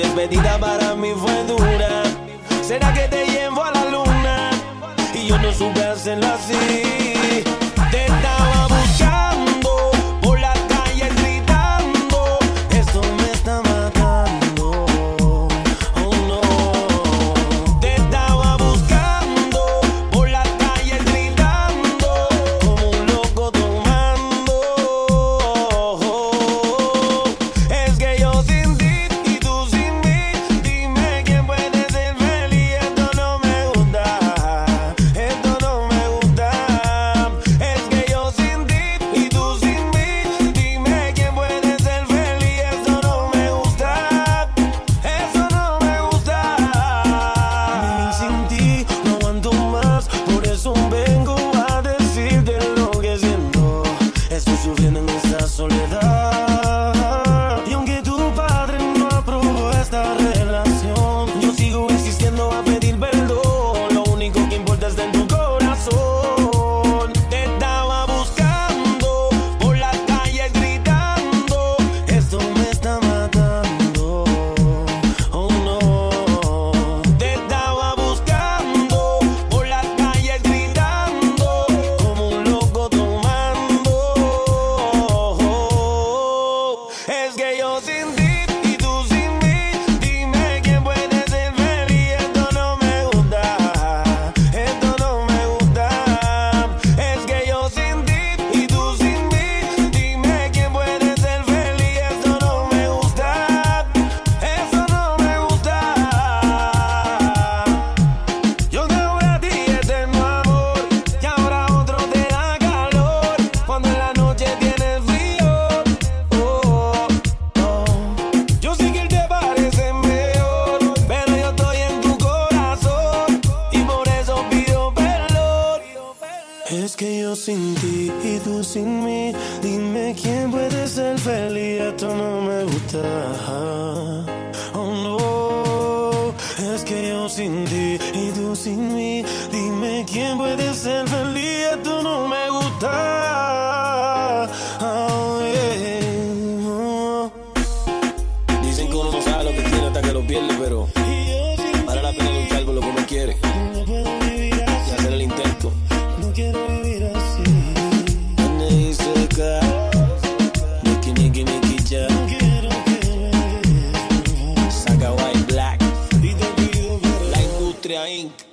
despedida para mí fue dura. ¿Será que te llevo a la luna? Y yo no supe hacerlo así. sin ti y tú sin mí. Dime quién puede ser feliz, esto no me gusta. Oh no, es que yo sin ti y tú sin mí. Dime quién puede ser feliz. Nhanque.